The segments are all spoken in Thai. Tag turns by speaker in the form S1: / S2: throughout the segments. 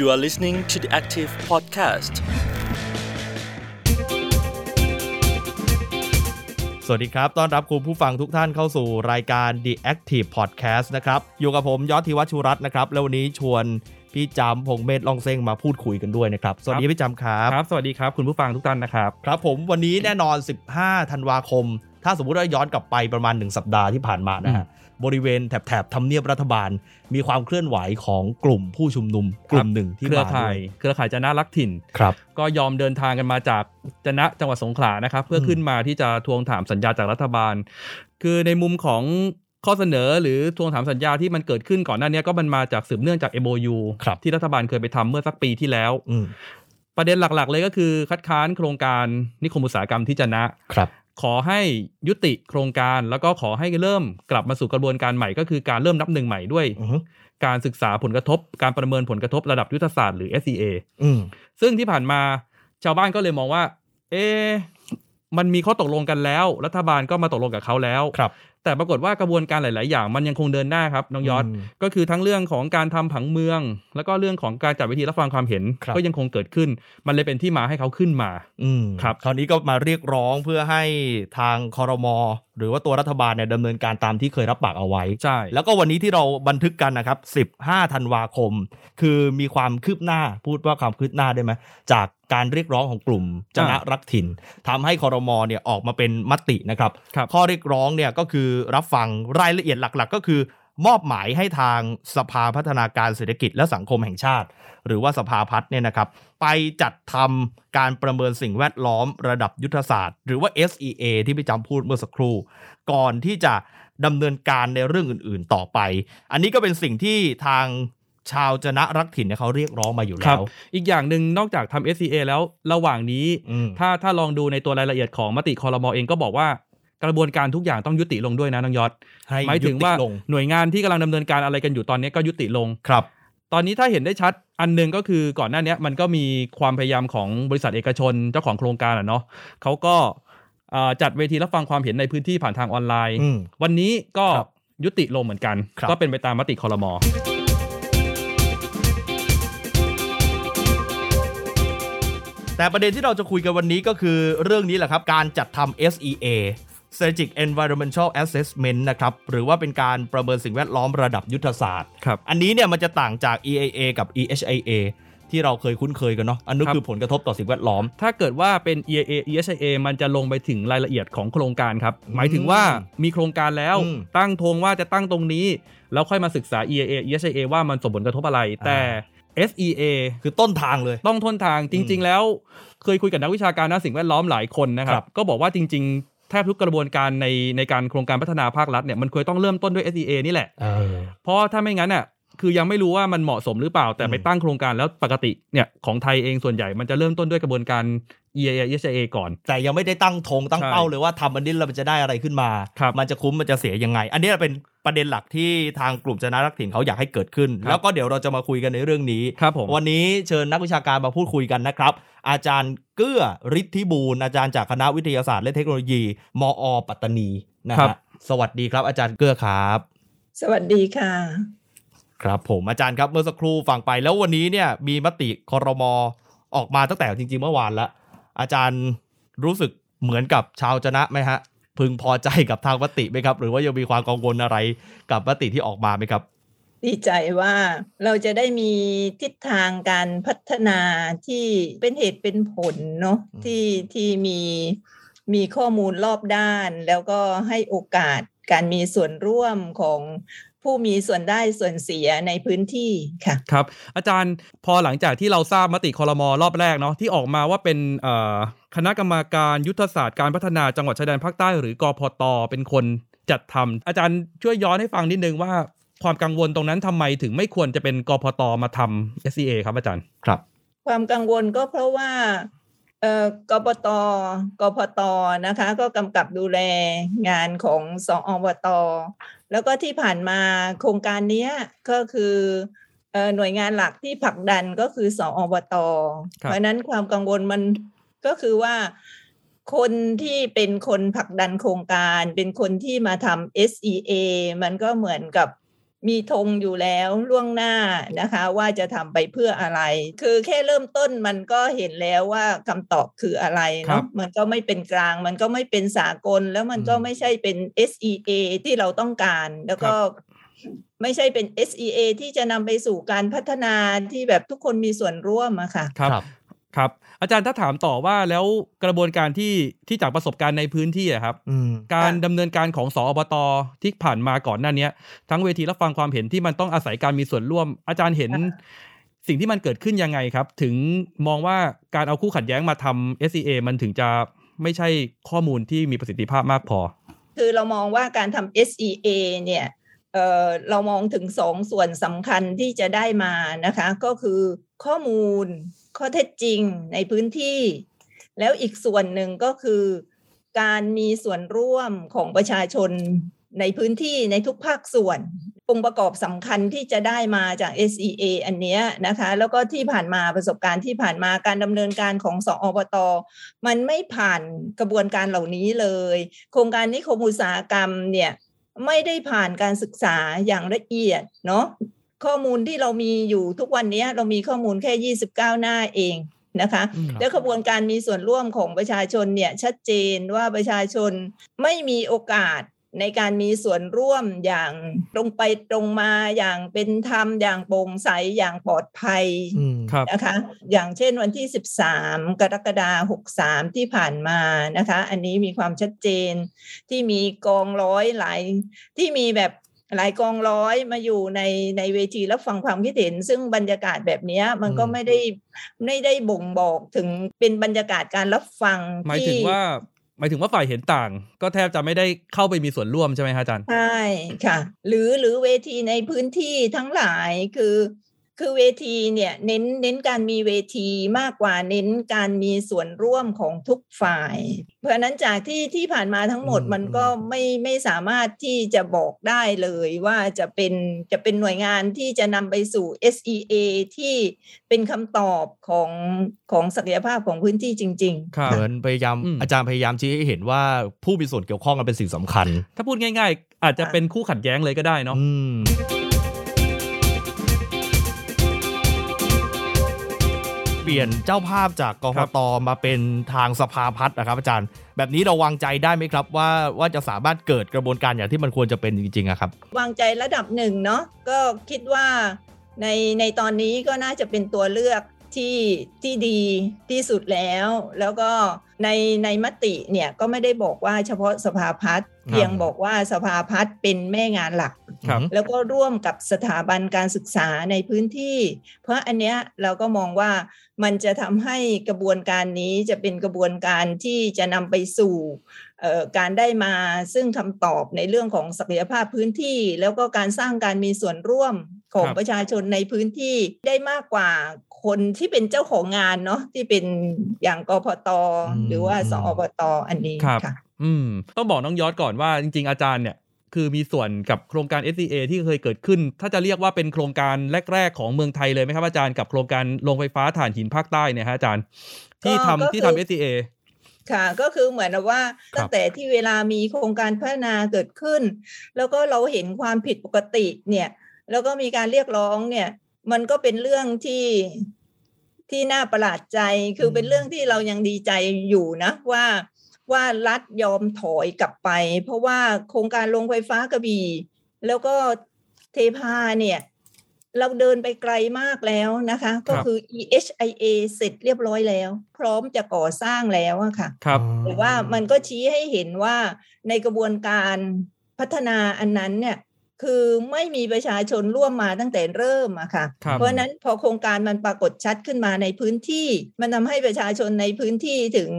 S1: You are listening to the Active Podcast.
S2: สวัสดีครับ ต้อนรับคุณผู้ฟังทุกท่านเข้าสู่รายการ The Active Podcast นะครับ อยู่กับผมยอดธิวัชชุรัตน์นะครับ แล้ววันนี้ชวนพี่จำพงเมธลองเซ้งมาพูดคุยกันด้วยนะครับ สวัสดีพี่จำครับ
S3: ครับ สวัสดีครับ คุณผู้ฟังทุกท่านนะครับ
S2: ครับผมวันนี้แน่นอน 15 ธันวาคม ถ้าสมมุติว่าย้อนกลับไปประมาณ 1 สัปดาห์ที่ผ่านมานะฮะ บริเวณแถบๆทำเนียบรัฐบาล มีความเคลื่อนไหวของกลุ่มผู้ชุมนุม กลุ่มหนึ่งที่
S3: เครือ
S2: มา
S3: ข่า
S2: ด้วยย
S3: เครือข่ายจะน่ารักถิ่น
S2: ครับ
S3: ก็ยอมเดินทางกันมาจากจะนะจังหวัดสงขลานะครับ เพื่อขึ้นมาที่จะทวงถามสัญญาจากรัฐบาล คือในมุมของข้อเสนอหรือทวงถามสัญญาที่มันเกิดขึ้นก่อนหน้านี้ก็มันมาจากสืบเนื่องจาก MOU
S2: ครับ
S3: ที่รัฐบาลเคยไปทำเมื่อสักปีที่แล้ว
S2: อืม
S3: ประเด็นหลักๆ เลยก็คือคัดค้านโครงการนิคมอุตสาหกรรมที่จะนะ
S2: ครับ
S3: ขอให้ยุติโครงการแล้วก็ขอให้เริ่มกลับมาสู่กระบวนการใหม่ก็คือการเริ่มนับหนึ่งใหม่ด้วย
S2: อือฮึ
S3: การศึกษาผลกระทบ การประเมินผลกระทบระดับยุทธศาสตร์หรือ SCA
S2: อืม
S3: ซึ่งที่ผ่านมาชาวบ้านก็เลยมองว่า เอ๊ะมันมีข้อตกลงกันแล้ว รัฐบาลก็มาตกลงกับเขาแล้ว
S2: ครับ
S3: แต่ปรากฏว่ากระบวนการหลาย ๆ อย่างมันยังคงเดินหน้าครับน้องยอด
S2: อืม
S3: ก็คือทั้งเรื่องของการทำผังเมือง แล้วก็เรื่องของการจัดเวทีรับฟังความเห็น
S2: ครับ
S3: ก็ยังคงเกิดขึ้น มันเลยเป็นที่มาให้เขาขึ้นมา
S2: อืม
S3: ครับ
S2: คราวนี้ก็มาเรียกร้องเพื่อให้ทางคอรมอหรือว่าตัวรัฐบาลเนี่ยดำเนินการตามที่เคยรับปากเอาไว้
S3: ใช่
S2: แล้วก็วันนี้ที่เราบันทึกกันนะครับ 15 ธันวาคม คือมีความคืบหน้าพูดว่าความคืบหน้าได้ไหมจากการเรียกร้องของกลุ่มจนะรักถิ่นทำให้คอรมอเนี่ยออกมาเป็นมตินะครับ
S3: ครับ
S2: ข้อเรียกร้องเนี่ยก็คือรับฟังรายละเอียดหลักๆ ก็คือ มอบหมายให้ทางสภาพัฒนาการเศรษฐกิจและสังคมแห่งชาติ หรือว่าสภาพัฒน์เนี่ยนะครับ ไปจัดทำการประเมินสิ่งแวดล้อมระดับยุทธศาสตร์ หรือว่า SEA ที่พี่จำพูดเมื่อสักครู่ ก่อนที่จะดำเนินการในเรื่องอื่น ๆ ต่อไป อันนี้ก็เป็นสิ่งที่ทางชาวจนะรักถิ่นเนี่ยเขาเรียกร้องมาอยู่
S3: ครั
S2: แล้
S3: บ
S2: ว
S3: อีกอย่างหนึ่งนอกจากทำ SCA แล้วระหว่างนี้
S2: อืม
S3: ถ้าถ้าลองดูในตัวรายละเอียดของมติคอรมอเองก็บอกว่า กระบวนการทุกอย่างต้องยุติลงด้วยนะน้องยอด
S2: ให้
S3: หมายถึงว่า
S2: ยุติลง
S3: หน่วยงานที่กำลังดำเนินการอะไรกันอยู่ตอนนี้ก็ยุติลง
S2: ครับ
S3: ตอนนี้ถ้าเห็นได้ชัดอันหนึ่งก็คือก่อนหน้านี้มันก็มีความพยายามของบริษัทเอกชนเจ้าของโครงการอะเนาะเขาก็เอ่อจัดเวทีรับฟังความเห็นในพื้นที่ผ่านทางออนไลน์
S2: อืม
S3: วันนี้ก็
S2: ครับ
S3: ยุติลงเหมือนกัน
S2: ครับ
S3: ก็เป็นไปตามมติคอรมอ
S2: แต่ประเด็นที่เราจะคุยกันวันนี้ก็คือเรื่องนี้แหละครับ การจัดทำ SEA Strategic Environmental Assessment นะครับหรือว่าเป็นการประเมินสิ่งแวดล้อมระดับยุทธศาสตร์
S3: ครับ
S2: อันนี้เนี่ยมันจะต่างจาก EAA กับ EHIA ที่เราเคยคุ้นเคยกันเนาะ อันนี้
S3: ครับ
S2: คือผลกระทบต่อสิ่งแวดล้อม
S3: ถ้าเกิดว่าเป็น EIA ESIA มันจะลงไปถึงรายละเอียดของโครงการครับ หมายถึงว่ามีโครงการแล้ว
S2: อืม
S3: ตั้งธงว่าจะตั้งตรงนี้ แล้วค่อยมาศึกษา EIA ESIA ว่ามันส่งผลกระทบอะไร แต่ SEA
S2: คือต้นทางเลย
S3: ต้องทนทางจริง ๆ แล้ว เคยคุยกับนักวิชาการด้านสิ่งแวดล้อมหลายคนนะค
S2: ครั
S3: รับบก็บอกว่าจริง ๆ แทบทุกกระบวนการในในการโครงการพัฒนาภาครัฐเนี่ยมันควรต้องเริ่มต้นด้วย SEA นี่แหละ
S2: เออ
S3: เพราะถ้าไม่งั้นอะคือยังไม่รู้ว่ามันเหมาะสมหรือเปล่าแต่
S2: อืม
S3: ไปตั้งโครงการแล้วปกติเนี่ยของไทยเองส่วนใหญ่มันจะเริ่มต้นด้วยกระบวนการ EIA ESIA ก่อน
S2: แต่ยังไม่ได้ตั้งธงตั้ง
S3: ใช่
S2: เป้าเลยว่าทำอันนี้แล้วมันจะได้อะไรขึ้นมา
S3: ครับ
S2: มันจะคุ้มมันจะเสียยังไง อันนี้เป็นประเด็นหลักที่ทางกลุ่มจนะรักถิ่นเขาอยากให้เกิดขึ้น
S3: ครับ
S2: แล้วก็เดี๋ยวเราจะมาคุยกันในเรื่องนี้
S3: ครับผม
S2: วันนี้เชิญนักวิชาการมาพูดคุยกันนะครับ อาจารย์เกื้อฤทธิบูรณ์อาจารย์จากคณะวิทยาศาสตร์และเทคโนโลยี มอ ปัตตานีนะ
S3: ครั
S2: ฮะ
S3: บ
S2: สวัสดีครับอาจารย์เกื้อครับ
S4: สวัสดีค่ะ
S2: ครับผมอาจารย์ครับเมื่อสักครู่ฟังไปแล้ววันนี้เนี่ยมีมติคอรมอออกมาตั้งแต่จริง ๆ เมื่อวานแล้ว อาจารย์รู้สึกเหมือนกับชาวจนะไหมฮะ พึงพอใจกับทางมติไหมครับ หรือว่ายังมีความกังวลอะไรกับมติที่ออกมาไหมครับ
S4: ดีใจว่าเราจะได้มีทิศทางการพัฒนาที่เป็นเหตุเป็นผลเนาะ
S2: อืม
S4: ที่ที่มีมีข้อมูลรอบด้าน แล้วก็ให้โอกาสการมีส่วนร่วมของ ผู้มีส่วนได้ส่วนเสียในพื้นที่ค่ะ
S3: ครับ อาจารย์พอหลังจากที่เราทราบมติคอรมอรอบแรกเนาะที่ออกมาว่าเป็นเอ่อคณะกรรมาการยุทธศาสตร์การพัฒนาจังหวัดชายแดนภาคใต้หรือกพตเป็นคนจัดทำอาจารย์ช่วยย้อนให้ฟังนิดนึงว่าความกังวลตรงนั้นทำไมถึงไม่ควรจะเป็นกพตมาทำ SCA ครับอาจารย์
S2: ครับ
S4: ความกังวลก็เพราะว่าเอ่อ กปตกพตนะคะ ก็กำกับดูแลงานของสอวตแล้วก็ที่ผ่านมาโครงการเนี้ยก็คือเอ่อหน่วยงานหลักที่ผลักดันก็คือสอวต
S3: ครับ
S4: เพราะฉะนั้นความกังวลมันก็คือว่าคนที่เป็นคนผลักดันโครงการ เป็นคนที่มาทำ SEA มันก็เหมือนกับ มีธงอยู่แล้วล่วงหน้านะคะ ว่าจะทำไปเพื่ออะไร คือแค่เริ่มต้นมันก็เห็นแล้วว่าคำตอบคืออะไร
S3: ครั
S4: เนาะ
S3: บ
S4: มันก็ไม่เป็นกลาง มันก็ไม่เป็นสากล แล้วมันก็
S2: อืม
S4: ไม่ใช่เป็น SEA ที่เราต้องการ แล้วก็ไม่ใช่เป็น SEA ที่จะนำไปสู่การพัฒนาที่แบบทุกคนมีส่วนร่วมอะค่ะ
S3: ครับครับ อาจารย์ถ้าถามต่อว่าแล้วกระบวนการที่ที่จากประสบการณ์ในพื้นที่อะครับ
S2: อืม
S3: การ
S4: ค่ะ
S3: ดำเนินการของสอบตที่ผ่านมาก่อนหน้าเนี้ยทั้งเวทีรับฟังความเห็นที่มันต้องอาศัยการมีส่วนร่วม อาจารย์เห็นสิ่งที่มันเกิดขึ้นยังไงครับ ถึงมองว่าการเอาคู่ขัดแย้งมาทำ SCA มันถึงจะไม่ใช่ข้อมูลที่มีประสิทธิภาพมากพอ
S4: คือเรามองว่าการทำ SEA เนี่ยเอ่อเรามองถึงสองส่วนสำคัญที่จะได้มานะคะ ก็คือข้อมูล ข้อเท็จจริงในพื้นที่ แล้วอีกส่วนหนึ่งก็คือ การมีส่วนร่วมของประชาชนในพื้นที่ในทุกภาคส่วนองค์ประกอบสำคัญที่จะได้มาจาก SEA อันเนี้ยนะคะ แล้วก็ที่ผ่านมาประสบการณ์ที่ผ่านมาการดำเนินการของสอบต มันไม่ผ่านกระบวนการเหล่านี้เลย โครงการนิคมอุตสาหกรรมเนี่ยไม่ได้ผ่านการศึกษาอย่างละเอียดเนาะ ข้อมูลที่เรามีอยู่ทุกวันนี้เรามีข้อมูลแค่ 29 หน้าเองนะคะ
S3: อืม
S4: แล้วกระบวนการมีส่วนร่วมของประชาชนเนี่ยชัดเจนว่าประชาชนไม่มีโอกาสในการมีส่วนร่วมอย่างตรงไปตรงมาอย่างเป็นธรรมอย่างโปร่งใสอย่างปลอดภัย
S2: อืม
S3: ครับ
S4: นะคะอย่างเช่นวันที่ 13 กรกฎาคม63 ที่ผ่านมานะคะ อันนี้มีความชัดเจนที่มีกองร้อยหลายที่มีแบบ หลายกองร้อยมาอยู่ในในเวทีรับฟังความคิดเห็น ซึ่งบรรยากาศแบบเนี้ยมันก็
S2: อืม
S4: ไม่ได้ไม่ได้บ่งบอกถึงเป็นบรรยากาศการรับฟัง
S3: หมายถึง
S4: ที่
S3: ว่าหมายถึงว่าฝ่ายเห็นต่าง ก็แทบจะไม่ได้เข้าไปมีส่วนร่วมใช่ไหมฮะอาจารย์
S4: ใช่ค่ะ หรือหรือเวทีในพื้นที่ทั้งหลายคือ คือเวทีเนี่ยเน้นเน้นการมีเวทีมากกว่าเน้นการมีส่วนร่วมของทุกฝ่าย เพราะฉะนั้นจากที่ที่ผ่านมาทั้งหมด
S2: อืม
S4: มันก็ไม่ไม่สามารถที่จะบอกได้เลยว่าจะเป็นจะเป็นหน่วยงานที่จะนำไปสู่ SEA ที่เป็นคำตอบของของศักยภาพของพื้นที่จริงๆ
S3: ครับ
S2: เหมือนพยายาม
S3: อืม
S2: อาจารย์พยายามชี้ให้เห็นว่าผู้มีส่วนเกี่ยวข้องกันเป็นสิ่งสำคัญ
S3: ถ้าพูดง่าย ๆ อาจจะเป็นคู่ขัดแย้งเลยก็ได้เนาะ
S2: เปลี่ยนเจ้าภาพจากก
S3: ค
S2: พ
S3: รับ
S2: ตมาเป็นทางสภาพัฒน์นะครับ อาจารย์ แบบนี้เราวางใจได้ไหมครับ ว่าว่าจะสามารถเกิดกระบวนการอย่างที่มันควรจะเป็นจริงๆอะครับ
S4: วางใจระดับหนึ่งเนาะก็คิดว่าในในตอนนี้ก็น่าจะเป็นตัวเลือก ที่ที่ดีที่สุดแล้ว แล้วก็ในในมติเนี่ยก็ไม่ได้บอกว่าเฉพาะสภาพัฒน์เพียงบอกว่าสภาพัฒน์เป็นแม่งานหลัก
S3: ครับ
S4: แล้วก็ร่วมกับสถาบันการศึกษาในพื้นที่ เพราะอันเนี้ยเราก็มองว่ามันจะทำให้กระบวนการนี้จะเป็นกระบวนการที่จะนำไปสู่เอ่อการได้มาซึ่งคำตอบในเรื่องของศักยภาพพื้นที่ แล้วก็การสร้างการมีส่วนร่วมของ
S3: ครับ
S4: ประชาชนในพื้นที่ได้มากกว่า คนที่เป็นเจ้าของงานเนาะที่เป็นอย่างกพต
S2: อืม
S4: หรือว่า
S2: อืม
S4: สอบตอันนี้
S3: ครับ
S4: ค่ะ
S3: อืม ต้องบอกน้องยอดก่อนว่าจริง ๆ อาจารย์เนี่ยคือมีส่วนกับโครงการ SCA ที่เคยเกิดขึ้น ถ้าจะเรียกว่าเป็นโครงการแรก ๆ ของเมืองไทยเลยไหมครับอาจารย์กับโครงการโรงไฟฟ้าถ่านหินภาคใต้เนี่ยฮะอาจารย์ ที่
S4: ก็
S3: ทำ
S4: ก็
S3: ที่
S4: คือ
S3: ทำ SCA
S4: ค่ะก็คือเหมือนกับว่า
S3: ครับ
S4: ตั้งแต่ที่เวลามีโครงการพัฒนาเกิดขึ้น แล้วก็เราเห็นความผิดปกติเนี่ย แล้วก็มีการเรียกร้องเนี่ย มันก็เป็นเรื่องที่ที่น่าประหลาดใจคือเป็นเรื่องที่เรายังดีใจอยู่นะว่าว่ารัฐยอมถอยกลับไป เพราะว่าโครงการโรงไฟฟ้ากระบี่ แล้วก็เทพาเนี่ย เราเดินไปไกลมากแล้วนะคะ ก็คือ EHIA เสร็จเรียบร้อยแล้ว พร้อมจะก่อสร้างแล้วอะค่ะ
S3: ครับ
S4: แต่ว่ามันก็ชี้ให้เห็นว่าในกระบวนการพัฒนาอันนั้นเนี่ย คือไม่มีประชาชนร่วมมาตั้งแต่เริ่มอะค่ะ
S3: ครับ
S4: เพราะฉะนั้นพอโครงการมันปรากฏชัดขึ้นมาในพื้นที่ มันทำให้ประชาชนในพื้นที่ถึง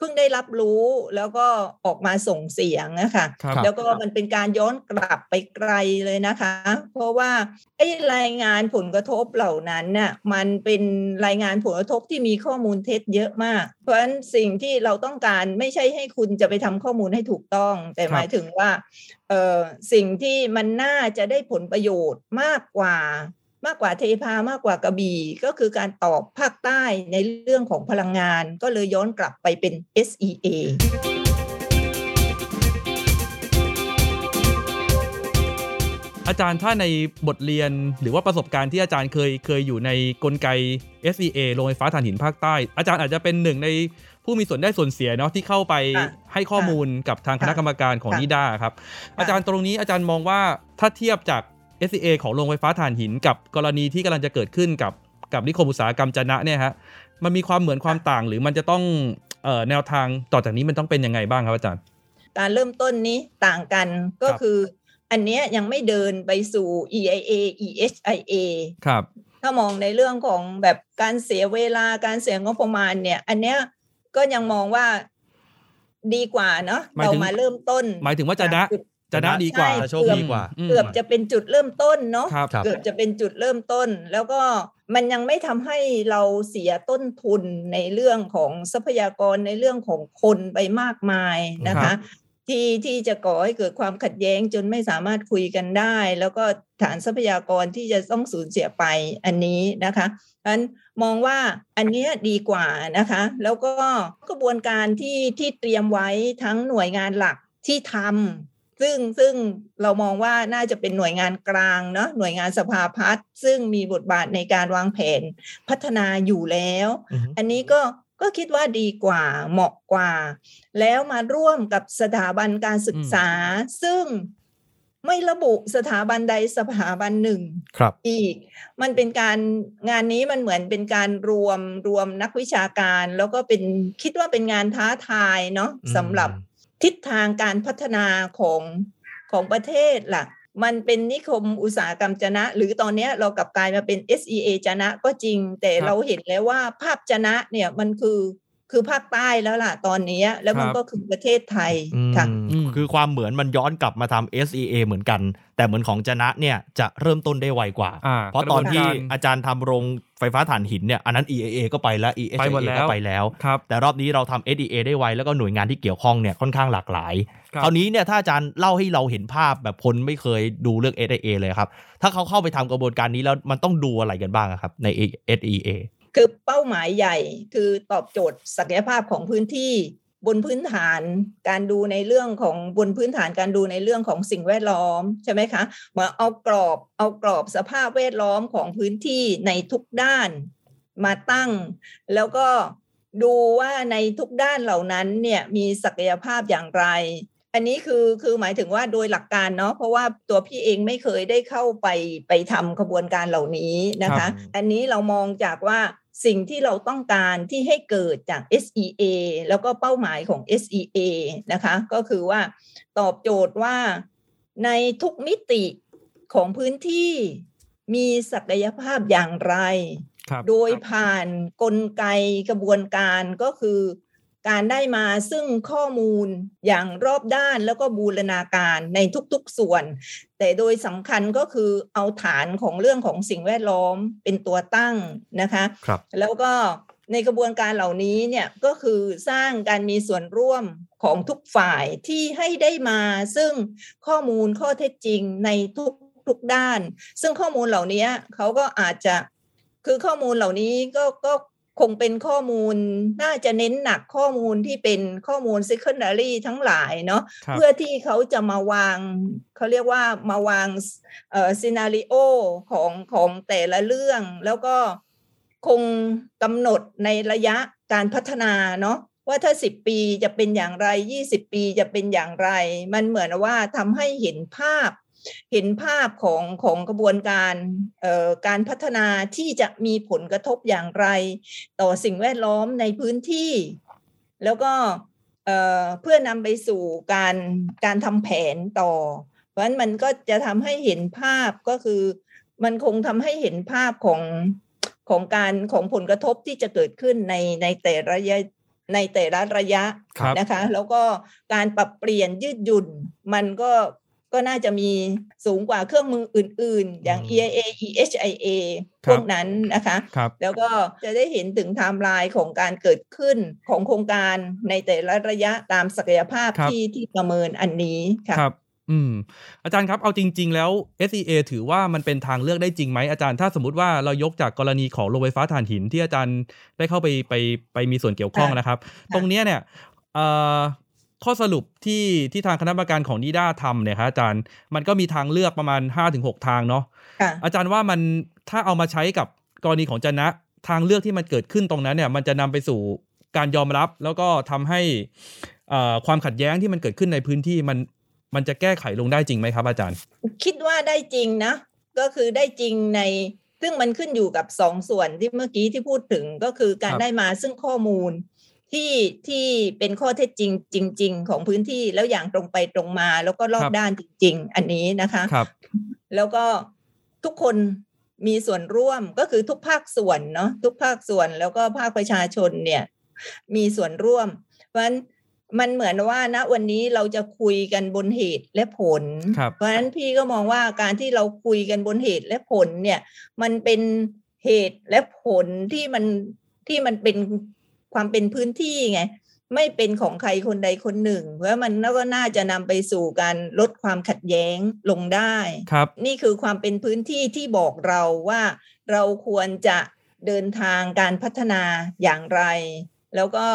S4: เพิ่งได้รับรู้แล้วก็ออกมาส่งเสียงนะคะ
S3: ครับ
S4: แล้วก็มันเป็นการย้อนกลับไปไกลเลยนะคะ เพราะว่าไอ้รายงานผลกระทบเหล่านั้นน่ะมันเป็นรายงานผลกระทบที่มีข้อมูลเท็จเยอะมาก เพราะฉะนั้นสิ่งที่เราต้องการไม่ใช่ให้คุณจะไปทำข้อมูลให้ถูกต้อง แต่
S3: ครับ
S4: หมายถึงว่าเออสิ่งที่มันน่าจะได้ผลประโยชน์มากกว่า มากกว่าเทพามากกว่ากระบี่ก็คือการตอบภาคใต้ในเรื่องของพลังงาน ก็เลยย้อนกลับไปเป็น SEA
S2: อ
S3: อาจารย์ถ้าในบทเรียนหรือว่าประสบการณ์ที่อาจารย์เคยเคยอยู่ในกลไก SEA โรงไฟฟ้าถ่านหินภาคใต้ อาจารย์อาจจะเป็นหนึ่งในผู้มีส่วนได้ส่วนเสียเนาะที่เข้าไป
S4: ค่ะ
S3: ให้ข้อมูลกับทางคณะกรรมการของ
S4: ค่ะ
S3: นิด้าครับ อาจารย์ตรงนี้อาจารย์มองว่าถ้าเทียบจาก SEA ของโรงไฟฟ้าถ่านหินกับกรณีที่กำลังจะเกิดขึ้นกับกับนิคมอุตสาหกรรมจะนะเนี่ยฮะมันมีความเหมือนความต่างหรือมันจะต้องเอ่อแนวทางต่อจากนี้มันต้องเป็นยังไงบ้างครับอาจารย์
S4: การเริ่มต้นนี้ต่างกันก็
S3: ครับ
S4: คือ อันเนี้ยยังไม่เดินไปสู่ EIA EHIA
S3: ครับ
S4: ถ้ามองในเรื่องของแบบการเสียเวลาการเสียงบประมาณเนี่ย อันเนี้ยก็ยังมองว่าดีกว่าเนาะ
S3: หมาย
S4: เรา
S3: ถึง
S4: มาเริ่มต้น
S3: หมายถึงว่าจะนะ
S4: จุด
S3: จะน่าดีกว่า
S4: ใช่
S2: จะโชคดีกว่า
S3: อืม
S4: เกือบจะเป็นจุดเริ่มต้นเนาะ
S3: ครับ
S2: ครับ
S4: เกือบจะเป็นจุดเริ่มต้น แล้วก็มันยังไม่ทำให้เราเสียต้นทุนในเรื่องของทรัพยากรในเรื่องของคนไปมากมายนะ
S3: ครั
S4: คะ
S3: บ
S4: ที่ที่จะก่อให้เกิดความขัดแย้งจนไม่สามารถคุยกันได้ แล้วก็ฐานทรัพยากรที่จะต้องสูญเสียไปอันนี้นะคะดังนั้นมองว่าอันเนี้ยดีกว่านะคะ แล้วก็กระบวนการที่ที่เตรียมไว้ทั้งหน่วยงานหลักที่ทำ ซึ่งซึ่งเรามองว่าน่าจะเป็นหน่วยงานกลางเนาะหน่วยงานสภาพัฒน์ซึ่งมีบทบาทในการวางแผนพัฒนาอยู่แล้ว
S2: อือฮึ
S4: อันนี้ก็ก็คิดว่าดีกว่าเหมาะกว่า แล้วมาร่วมกับสถาบันการศึกษา ซึ่งไม่ระบุสถาบันใดสถาบันหนึ่ง
S2: ครับ
S4: อีก มันเป็นการงานนี้มันเหมือนเป็นการรวมรวมนักวิชาการ แล้วก็เป็นคิดว่าเป็นงานท้าทายเนาะ
S2: อืม
S4: สำหรับ ทิศทางการพัฒนาของของประเทศล่ะ มันเป็นนิคมอุตสาหกรรมจนะ หรือตอนนี้เรากลับกลายมาเป็น SEA จนะก็จริง แต่เราเห็นแล้วว่าภาพจนะเนี่ยมันคือ คือภาคใต้แล้วล่ะตอนเนี้ยแล้วมัน
S3: ครับ
S4: ก็คือประเทศไทย
S2: อืม
S4: ค่ะ
S3: อืม
S2: คือความเหมือนมันย้อนกลับมาทำ SEA เหมือนกัน แต่เหมือนของจนะเนี่ยจะเริ่มต้นได้ไวกว่า
S3: อ่า
S2: เพราะตอนที่
S3: กระบวนการ
S2: อาจารย์ทำโรงไฟฟ้าถ่านหินเนี่ยอันนั้น EAA ก็ไปแล้ว EHA
S3: ไปหมดแล้ว
S2: ก็ไปแล้ว
S3: ครับ
S2: แต่รอบนี้เราทำ SEA ได้ไวแล้วก็หน่วยงานที่เกี่ยวข้องเนี่ยค่อนข้างหลากหลาย
S3: ครับ
S2: คราวนี้เนี่ยถ้าอาจารย์เล่าให้เราเห็นภาพแบบคนไม่เคยดูเรื่อง SEA เลยครับถ้าเขาเข้าไปทำกระบวนการนี้แล้วมันต้องดูอะไรกันบ้างอะครับใน SEA
S4: คือเป้าหมายใหญ่คือตอบโจทย์ศักยภาพของพื้นที่บนพื้นฐานการดูในเรื่องของบนพื้นฐานการดูในเรื่องของสิ่งแวดล้อมใช่ไหมคะมาเอากรอบเอากรอบสภาพแวดล้อมของพื้นที่ในทุกด้านมาตั้ง แล้วก็ดูว่าในทุกด้านเหล่านั้นเนี่ยมีศักยภาพอย่างไร อันนี้คือคือหมายถึงว่าโดยหลักการเนาะเพราะว่าตัวพี่เองไม่เคยได้เข้าไปไปทำขบวนการเหล่านี้นะ
S3: ครั
S4: คะ
S3: บ
S4: อันนี้เรามองจากว่าสิ่งที่เราต้องการที่ให้เกิดจาก SEA แล้วก็เป้าหมายของ SEA นะคะ ก็คือว่าตอบโจทย์ว่าในทุกมิติของพื้นที่มีศักยภาพอย่างไร
S3: ครับ
S4: โดยผ่านกลไกกระบวนการก็คือ การได้มาซึ่งข้อมูลอย่างรอบด้านแล้วก็บูรณาการในทุกๆส่วน แต่โดยสำคัญก็คือเอาฐานของเรื่องของสิ่งแวดล้อมเป็นตัวตั้งนะคะ
S2: ครับ
S4: แล้วก็ในกระบวนการเหล่านี้เนี่ยก็คือสร้างการมีส่วนร่วมของทุกฝ่ายที่ให้ได้มาซึ่งข้อมูลข้อเท็จจริงในทุกทุกด้าน ซึ่งข้อมูลเหล่านี้เขาก็อาจจะคือข้อมูลเหล่านี้ก็ก็ คงเป็นข้อมูลน่าจะเน้นหนักข้อมูลที่เป็นข้อมูล secondary ทั้งหลายเนาะ
S3: ครับ
S4: เพื่อที่เขาจะมาวางเขาเรียกว่ามาวางเอ่อซีนารีโอของของแต่ละเรื่อง แล้วก็คงกำหนดในระยะการพัฒนาเนาะว่าถ้า10ปีจะเป็นอย่างไร20ปีจะเป็นอย่างไร มันเหมือนว่าทำให้เห็นภาพ เห็นภาพของของกระบวนการเอ่อการพัฒนาที่จะมีผลกระทบอย่างไร ต่อสิ่งแวดล้อมในพื้นที่ แล้วก็เอ่อเพื่อนำไปสู่การการทำแผนต่อ เพราะฉะนั้นมันก็จะทำให้เห็นภาพก็คือมันคงทำให้เห็นภาพของของการของผลกระทบที่จะเกิดขึ้นในในแต่ระยะในแต่ละระยะ
S3: ครับ
S4: นะคะ แล้วก็การปรับเปลี่ยนยืดหยุ่น มันก็ ก็น่าจะมีสูงกว่าเครื่องมืออื่น ๆ อย่าง
S2: อืม
S4: EIA EHIA
S3: ค
S4: พ
S3: รับ
S4: วกนั้นนะคะ
S3: ครับ
S4: แล้วก็จะได้เห็นถึงไทม์ไลน์ของการเกิดขึ้นของโครงการในแต่ละระยะตามศักยภาพ
S3: ครับ
S4: ที่ที่ประเมินอันนี้ค่ะ
S3: ครับอืมอาจารย์ครับเอาจริง ๆ แล้ว SEA ถือว่ามันเป็นทางเลือกได้จริงไหมอาจารย์ถ้าสมมติว่าเรายกจากกรณีของโรงไฟฟ้าถ่านหินที่อาจารย์ได้เข้าไปไปไปมีส่วนเกี่ยวข้อง
S4: ค่ะ
S3: นะครับ ตรงเนี้ยเนี่ยเอ่อ ข้อสรุปที่ที่ทางคณะกรรมการของนิด้าทำเนี่ยครับอาจารย์มันก็มีทางเลือกประมาณ 5-6 ทางเนาะ
S4: ค่ะ
S3: อาจารย์ว่ามันถ้าเอามาใช้กับกรณีของจะนะ ทางเลือกที่มันเกิดขึ้นตรงนั้นเนี่ย มันจะนำไปสู่การยอมรับ แล้วก็ทำให้เอ่อความขัดแย้งที่มันเกิดขึ้นในพื้นที่มันมันจะแก้ไขลงได้จริงไหมครับ อาจารย์
S4: คิดว่าได้จริงนะ ก็คือได้จริงในซึ่งมันขึ้นอยู่กับสองส่วนที่เมื่อกี้ที่พูดถึงก็คือการ
S3: ครับ
S4: ได้มาซึ่งข้อมูล ที่ที่เป็นข้อเท็จจริงจริง ๆ ของพื้นที่แล้วอย่างตรงไปตรงมา แล้วก็รอบด้านจริง ๆ อันนี้นะคะ
S3: ครับ
S4: แล้วก็ทุกคนมีส่วนร่วมก็คือทุกภาคส่วนเนาะทุกภาคส่วนแล้วก็ภาคประชาชนเนี่ยมีส่วนร่วม เพราะฉะนั้นมันเหมือนว่าณวันนี้เราจะคุยกันบนเหตุและผล
S3: ครับ
S4: เพราะฉะนั้นพี่ก็มองว่าการที่เราคุยกันบนเหตุและผลเนี่ย มันเป็นเหตุและผลที่มันที่มันเป็น ความเป็นพื้นที่ไงไม่เป็นของใครคนใดคนหนึ่ง เพราะมันก็น่าจะนำไปสู่การลดความขัดแย้งลงได้
S3: ครับ
S4: นี่คือความเป็นพื้นที่ที่บอกเราว่าเราควรจะเดินทางการพัฒนาอย่างไร แล้วก็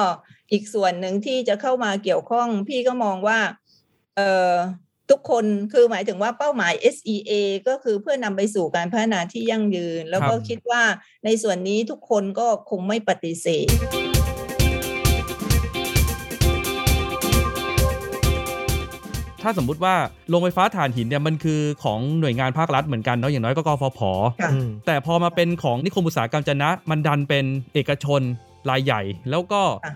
S4: อีกส่วนหนึ่งที่จะเข้ามาเกี่ยวข้อง พี่ก็มองว่าเอ่อทุกคนคือหมายถึงว่าเป้าหมาย SEA ก็คือเพื่อนำไปสู่การพัฒนาที่ยั่งยืน แล้วก็
S3: ครับ
S4: คิดว่าในส่วนนี้ทุกคนก็คงไม่ปฏิเสธ
S3: ถ้าสมมุติว่าโรงไฟฟ้าถ่านหินเนี่ยมันคือของหน่วยงานภาครัฐเหมือนกันเนาะอย่างน้อยก็กฟผ
S4: ค่ะ
S2: อืม
S3: แต่พอมาเป็นของนิคมอุตสาหกรรมจะนะ มันดันเป็นเอกชนรายใหญ่ แล้วก็
S4: ค่ะ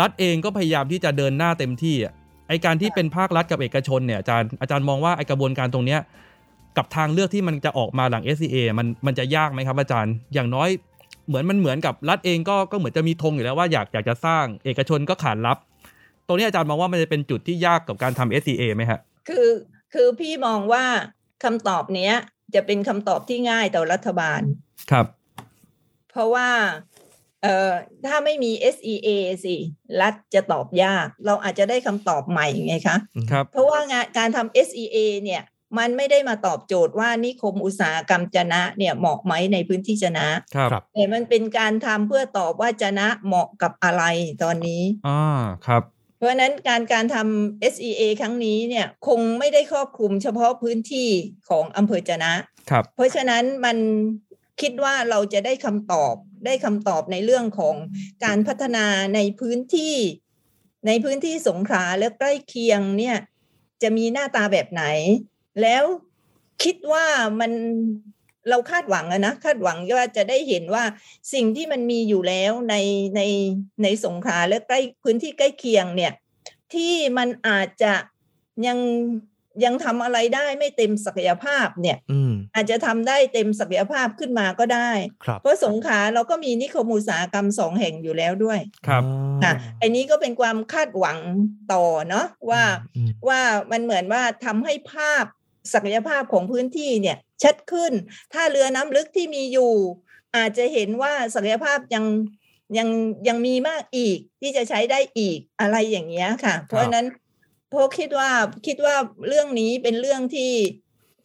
S3: รัฐเองก็พยายามที่จะเดินหน้าเต็มที่อะไอการที่เป็นภาครัฐกับเอกชนเนี่ยอาจารย์อาจารย์มองว่าไอกระบวนการตรงเนี้ยกับทางเลือกที่มันจะออกมาหลัง SCA มันมันจะยากไหมครับอาจารย์ อย่างน้อยเหมือนมันเหมือนกับรัฐเองก็ก็เหมือนจะมีธงอยู่แล้วว่าอยากอยากจะสร้าง เอกชนก็ขานรับ ตรงนี้อาจารย์มองว่ามันจะเป็นจุดที่ยากกับการทำ SCA ไหมฮะ
S4: คือคือพี่มองว่าคำตอบเนี้ยจะเป็นคำตอบที่ง่ายต่อรัฐบาล
S3: ครับ
S4: เพราะว่าเอ่อถ้าไม่มี SEA สิรัฐจะตอบยาก เราอาจจะได้คำตอบใหม่ไงคะ
S3: ครับ
S4: เพราะว่างานการทำ SEA เนี่ยมันไม่ได้มาตอบโจทย์ว่านิคมอุตสาหกรรมจะนะเนี่ยเหมาะไหมในพื้นที่จะนะครับ
S2: ครับ
S4: แต่มันเป็นการทำเพื่อตอบว่าจะนะเหมาะกับอะไรตอนนี้
S3: อ่าครับ
S4: เพ ราะฉะนั้นการการทำ SEA ครั้งนี้เนี่ยคงไม่ได้ครอบคลุมเฉพาะพื้นที่ของอำเภอจะนะ
S3: ครับ
S4: เพราะฉะนั้นมันคิดว่าเราจะได้คำตอบได้คำตอบในเรื่องของการพัฒนาในพื้นที่ ในพื้นที่สงขลาและใกล้เคียงเนี่ยจะมีหน้าตาแบบไหน แล้วคิดว่ามัน เราคาดหวังอะนะคาดหวังว่าจะได้เห็นว่าสิ่งที่มันมีอยู่แล้วในในในสงขลาและใกล้พื้นที่ใกล้เคียงเนี่ย ที่มันอาจจะยังยังทำอะไรได้ไม่เต็มศักยภาพเนี่ย
S2: อืม
S4: อาจจะทำได้เต็มศักยภาพขึ้นมาก็ได้
S2: ครับ
S4: เพราะสงขลาเราก็มีนิคมอุตสาหกรรมสองแห่งอยู่แล้วด้วย
S3: ครับ
S4: ค่ะอันนี้ก็เป็นความคาดหวังต่อเนาะว่า
S2: อืม
S4: ว่ามันเหมือนว่าทำให้ภาพ ศักยภาพของพื้นที่เนี่ยชัดขึ้น ถ้าเรือน้ำลึกที่มีอยู่ อาจจะเห็นว่าศักยภาพยังยังยังมีมากอีกที่จะใช้ได้อีกอะไรอย่างเงี้ยค่ะ เพราะฉะนั้นเพราะคิดว่าคิดว่าเรื่องนี้เป็นเรื่องที่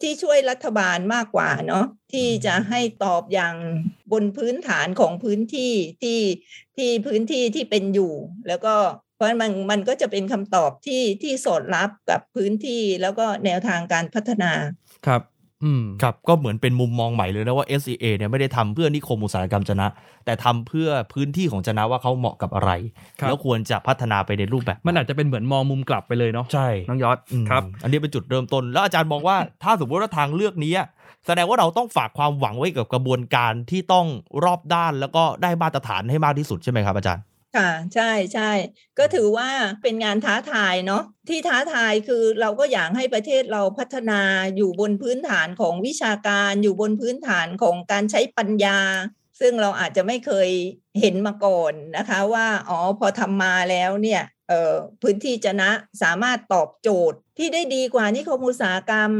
S4: ที่ช่วยรัฐบาลมากกว่าเนาะที่จะให้ตอบอย่างบนพื้นฐานของพื้นที่ที่ที่พื้นที่ที่เป็นอยู่ แล้วก็ เพราะฉะนั้นมันมันก็จะเป็นคำตอบที่ที่สอดรับกับพื้นที่แล้วก็แนวทางการพัฒนา
S3: ครับอืม
S2: ครับก็เหมือนเป็นมุมมองใหม่เลยนะว่า SCA เนี่ยไม่ได้ทำเพื่อนิคมอุตสาหกรรมจะนะ แต่ทำเพื่อพื้นที่ของจะนะว่าเขาเหมาะกับอะไร
S3: ครับ
S2: แล้วควรจะพัฒนาไปในรูปแบบ
S3: มันอาจจะเป็นเหมือนมองมุมกลับไปเลยเนาะ
S2: ใช่
S3: น้องยอด
S2: อืม
S3: ครับ
S2: อันนี้เป็นจุดเริ่มต้น แล้วอาจารย์บอกว่าถ้าสมมติว่าทางเลือกนี้แสดงว่าเราต้องฝากความหวังไว้กับกระบวนการที่ต้องรอบด้านแล้วก็ได้มาตรฐานให้มากที่สุดใช่ไหมครับอาจารย์
S4: ค่ะใช่ใช่ก็ถือว่าเป็นงานท้าทายเนาะที่ท้าทายคือเราก็อยากให้ประเทศเราพัฒนาอยู่บนพื้นฐานของวิชาการอยู่บนพื้นฐานของการใช้ปัญญา ซึ่งเราอาจจะไม่เคยเห็นมาก่อนนะคะว่าอ๋อพอทำมาแล้วเนี่ยเอ่อพื้นที่จะนะสามารถตอบโจทย์ที่ได้ดีกว่านิคมอุตสาหกรรม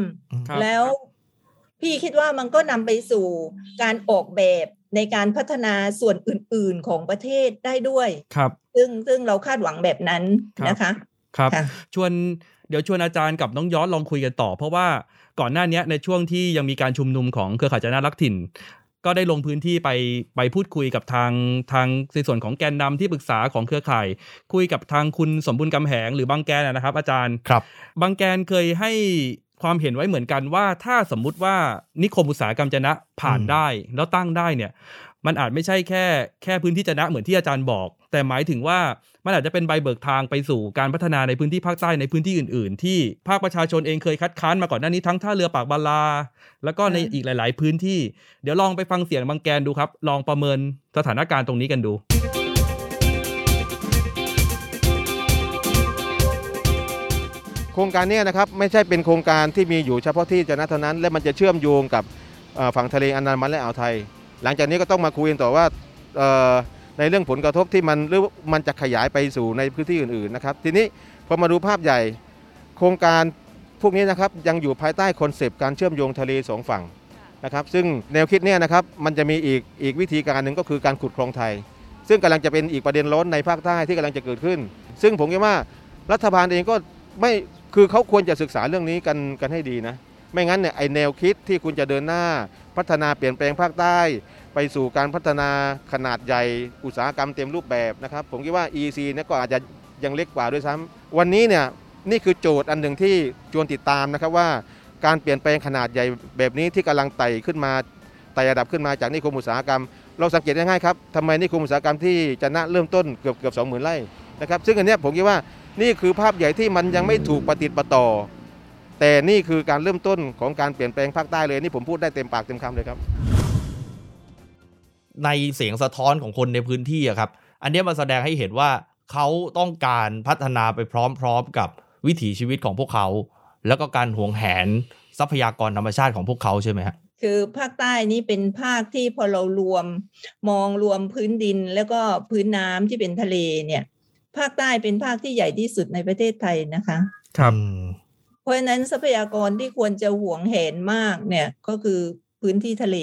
S3: ครับ
S4: แล้วพี่คิดว่ามันก็นำไปสู่การออกแบบ ในการพัฒนาส่วนอื่น ๆของประเทศได้ด้วย
S3: ครับ
S4: ซึ่งซึ่งเราคาดหวังแบบนั้น
S3: ครับ
S4: นะคะ
S3: ครับ
S4: ค่ะ
S3: ชวนเดี๋ยวชวนอาจารย์กับน้องยอดลองคุยกันต่อ เพราะว่าก่อนหน้าเนี้ยในช่วงที่ยังมีการชุมนุมของเครือข่ายจะน่ารักถิ่น ก็ได้ลงพื้นที่ไปไปพูดคุยกับทางทางในส่วนของแกนนำที่ปรึกษาของเครือข่าย คุยกับทางคุณสมบุญกำแหงหรือบางแกนนะครับ อาจารย์
S2: ครับ
S3: บางแกนเคยให้ ความเห็นไว้เหมือนกันว่าถ้าสมมุติว่านิคมอุตสาหกรรมจะนะผ่าน
S2: อืม
S3: ได้แล้วตั้งได้เนี่ย มันอาจไม่ใช่แค่แค่พื้นที่จะนะเหมือนที่อาจารย์บอก แต่หมายถึงว่ามันอาจจะเป็นใบเบิกทางไปสู่การพัฒนาในพื้นที่ภาคใต้ในพื้นที่อื่น ๆ ที่ภาคประชาชนเองเคยคัดค้านมาก่อนหน้านี้ทั้งท่าเรือปากบาลา แล้วก็ใน
S4: ค่ะ
S3: อีกหลาย ๆ พื้นที่ เดี๋ยวลองไปฟังเสียงบางแกนดูครับ ลองประเมินสถานการณ์ตรงนี้กันดู
S5: ครงการนี้นะครับไม่ใช่เป็นโครงการที่มีอยู่เฉพาะที่จะนะเท่านั้น และมันจะเชื่อมโยงกับฝั่งทะเลอันดามันและอ่าวไทย หลังจากนี้ก็ต้องมาคุยกันต่อว่าในเรื่องผลกระทบที่มันหรือมันจะขยายไปสู่ในพื้นที่อื่นๆนะครับทีนี้พอมาดูภาพใหญ่ โครงการพวกนี้นะครับยังอยู่ภายใต้คอนเซปต์การเชื่อมโยงทะเลสองฝั่งนะครับซึ่งแนวคิดเนี่ยนะครับมันจะมีอีกอีกวิธีการหนึ่งก็คือการขุดคลองไทย ซึ่งกำลังจะเป็นอีกประเด็นร้อนในภาคใต้ที่กำลังจะเกิดขึ้น ซึ่งผมคิดว่ารัฐบาลเองก็ไม่ คือเขาควรจะศึกษาเรื่องนี้กันกันให้ดีนะ ไม่งั้นเนี่ยไอแนวคิดที่คุณจะเดินหน้า พัฒนาเปลี่ยนแปลงภาคใต้ ไปสู่การพัฒนาขนาดใหญ่อุตสาหกรรมเต็มรูปแบบนะครับ ผมคิดว่า EC เนี่ยก็อาจจะยังเล็กกว่าด้วยซ้ำวันนี้เนี่ยนี่คือโจทย์อันหนึ่งที่ชวนติดตามนะครับว่าการเปลี่ยนแปลงขนาดใหญ่แบบนี้ที่กำลังไต่ขึ้นมาไต่ระดับขึ้นมาจากนิคมอุตสาหกรรม เราสังเกตง่ายๆครับทำไมนิคมอุตสาหกรรมที่จะนะเริ่มต้นเกือบเกือบสองหมื่นไร่นะครับซึ่งอันนี้ผมคิดว่า นี่คือภาพใหญ่ที่มันยังไม่ถูกปฏิติดประต่อ แต่นี่คือการเริ่มต้นของการเปลี่ยนแปลงภาคใต้เลยนี่ผมพูดได้เต็มปากเต็มคำเลยครับ
S2: ในเสียงสะท้อนของคนในพื้นที่อะครับ อันเนี้ยมันแสดงให้เห็นว่าเขาต้องการพัฒนาไปพร้อมๆกับวิถีชีวิตของพวกเขา แล้วก็การหวงแหนทรัพยากรธรรมชาติของพวกเขาใช่ไหมฮะ
S4: คือภาคใต้นี้เป็นภาคที่พอเรารวมมองรวมพื้นดินแล้วก็พื้นน้ำที่เป็นทะเลเนี่ย ภาคใต้เป็นภาคที่ใหญ่ที่สุดในประเทศไทยนะคะ
S3: ครับ
S2: อืม
S4: เพราะฉะนั้นทรัพยากรที่ควรจะหวงแหนมากเนี่ยก็คือพื้นที่ทะเล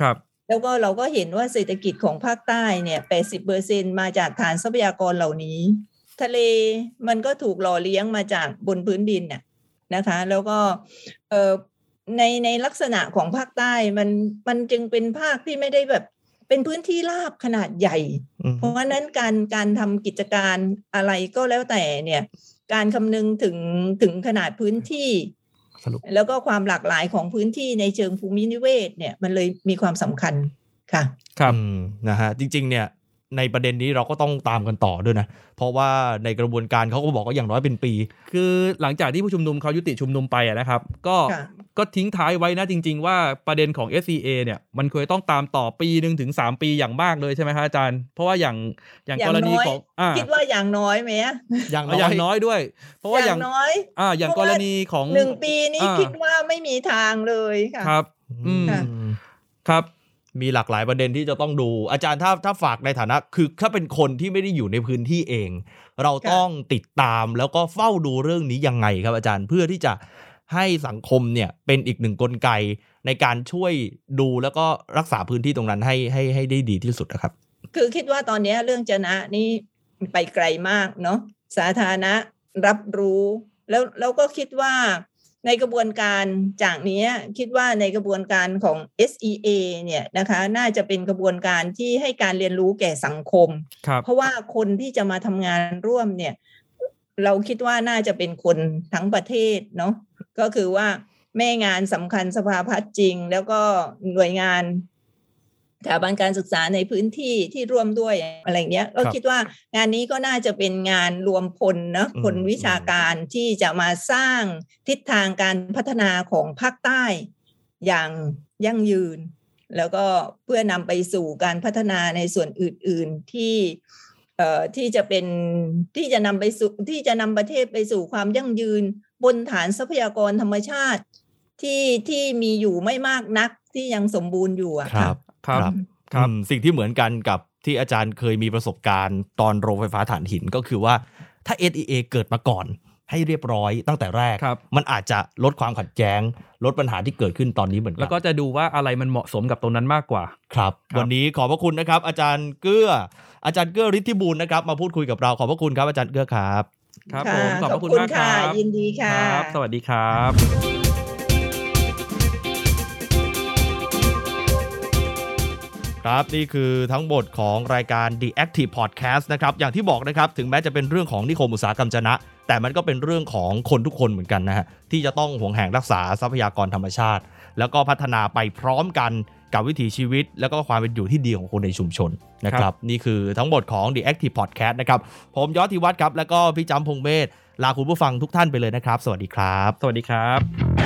S3: ครับ
S4: แล้วก็เราก็เห็นว่าเศรษฐกิจของภาคใต้เนี่ย80เปอร์เซ็นมาจากฐานทรัพยากรเหล่านี้ ทะเลมันก็ถูกหล่อเลี้ยงมาจากบนพื้นดินน่ะนะคะ แล้วก็เอ่อในในลักษณะของภาคใต้มันมันจึงเป็นภาคที่ไม่ได้แบบ เป็นพื้นที่ราบขนาดใหญ่
S2: อืม
S4: เพราะฉะนั้นการการทำกิจการอะไรก็แล้วแต่เนี่ย การคำนึงถึงถึงขนาดพื้นที่
S2: สรุป
S4: แล้วก็ความหลากหลายของพื้นที่ในเชิงภูมินิเวศเนี่ยมันเลยมีความสำคัญค่ะ
S3: ครับ
S2: อืมนะฮะจริง ๆ เนี่ย ในประเด็นนี้เราก็ต้องตามกันต่อด้วยนะ เพราะว่าในกระบวนการเขาก็บอกว่าอย่างน้อยเป็นปี
S3: คือหลังจากที่ผู้ชุมนุมเขายุติชุมนุมไปอะนะครับ ก็
S4: ค่ะ
S3: ก็ทิ้งท้ายไว้นะจริง ๆ ว่าประเด็นของ SCA เนี่ยมันเคยต้องตามต่อปีหนึ่งถึง3ปีอย่างมากเลยใช่ไหมครับอาจารย์ เพราะว่าอย่างอย่าง
S4: อย่าง
S3: กรณี
S4: น้อย
S3: ของอ่า
S4: คิดว่าอย่างน้อยไหมอะ
S2: อย่าง
S3: เอาอย่างน้อยด้วย เพราะว่าอย่าง
S4: น้อย
S3: อ่าอย่าง
S4: เพ
S3: ก
S4: ราะ
S3: ร
S4: ว่า
S3: ณีของ
S4: หนึ่งปีนี้
S3: อ่า
S4: คิดว่าไม่มีทางเลยค่ะ
S3: ครับ อืม
S4: ค่ะ
S3: ครับ
S2: มีหลากหลายประเด็นที่จะต้องดู อาจารย์ถ้าถ้าฝากในฐานะ คือถ้าเป็นคนที่ไม่ได้อยู่ในพื้นที่เอง เราต้องติดตามแล้วก็เฝ้าดูเรื่องนี้ยังไงครับอาจารย์เพื่อที่จะให้สังคมเนี่ยเป็นอีกหนึ่งกลไกในการช่วยดูแล้วก็รักษาพื้นที่ตรงนั้นให้ให้ให้ได้ดีที่สุดนะครับ
S4: คือคิดว่าตอนนี้เรื่องจนะนี่ไปไกลมากเนาะสาธารณะรับรู้ แล้วแล้วก็คิดว่า ในกระบวนการจากนี้คิดว่าในกระบวนการของ SEA เนี่ยนะคะน่าจะเป็นกระบวนการที่ให้การเรียนรู้แก่สังคม
S3: ครับ
S4: เพราะว่าคนที่จะมาทำงานร่วมเนี่ยเราคิดว่าน่าจะเป็นคนทั้งประเทศเนาะก็คือว่าแม่งานสำคัญสภาพัฒน์จริง แล้วก็หน่วยงาน สถาบันการศึกษาในพื้นที่ที่ร่วมด้วยอะไรเงี้ยก็คิดว่างานนี้ก็น่าจะเป็นงานรวมพลนะ
S2: อืม
S4: คนวิชาการที่จะมาสร้างทิศทางการพัฒนาของภาคใต้อย่างยั่งยืน แล้วก็เพื่อนำไปสู่การพัฒนาในส่วนอื่น ๆที่เอ่อที่จะเป็นที่จะนำไปสู่ที่จะนำประเทศไปสู่ความยั่งยืน บนฐานทรัพยากรธรรมชาติที่ที่มีอยู่ไม่มากนักที่ยังสมบูรณ์อยู่อะ
S2: ครับ
S3: ครับ
S2: ครับ
S3: ครับ
S2: อืมสิ่งที่เหมือนกันกับที่อาจารย์เคยมีประสบการณ์ตอนโรงไฟฟ้าถ่านหินก็คือว่าถ้า SEA เกิดมาก่อนให้เรียบร้อยตั้งแต่แรก
S3: ครับ
S2: มันอาจจะลดความขัดแย้ง ลดปัญหาที่เกิดขึ้นตอนนี้เหมือนกั
S3: แล้วก็จะดูว่าอะไรมันเหมาะสมกับตรงนั้นมากกว่า
S2: ครับ
S3: ครับ
S2: วันนี้ขอบพระคุณนะครับ อาจารย์เกื้อ อาจารย์เกื้อฤทธิบูรณ์นะครับ มาพูดคุยกับเราขอบพระคุณครับอาจารย์เกื้อครับ
S3: ครับ
S4: ค่ะ
S3: ผมขอบพระคุณมากค
S4: ค่ะ
S3: รับ
S4: ยินดีค่ะ
S3: ครับสวัสดีครับ
S2: ครับนี่คือทั้งหมดของรายการ The Active Podcast นะครับอย่างที่บอกนะครับถึงแม้จะเป็นเรื่องของนิคมอุตสาหกรรมจนะ แต่มันก็เป็นเรื่องของคนทุกคนเหมือนกันนะฮะที่จะต้องห่วงแหงรักษาทรัพยากรธรรมชาติ แล้วก็พัฒนาไปพร้อมกันกับวิถีชีวิต แล้วก็ความเป็นอยู่ที่ดีของคนในชุมชนนะค
S3: ค
S2: รั
S3: รับบ
S2: นี่คือทั้งหมดของ The Active Podcast นะครับผมยอดธิวัฒน์ครับแล้วก็พี่จำพงเมธลาคุณผู้ฟังทุกท่านไปเลยนะครับ สวัสดีครับ
S3: สวัสดีครับ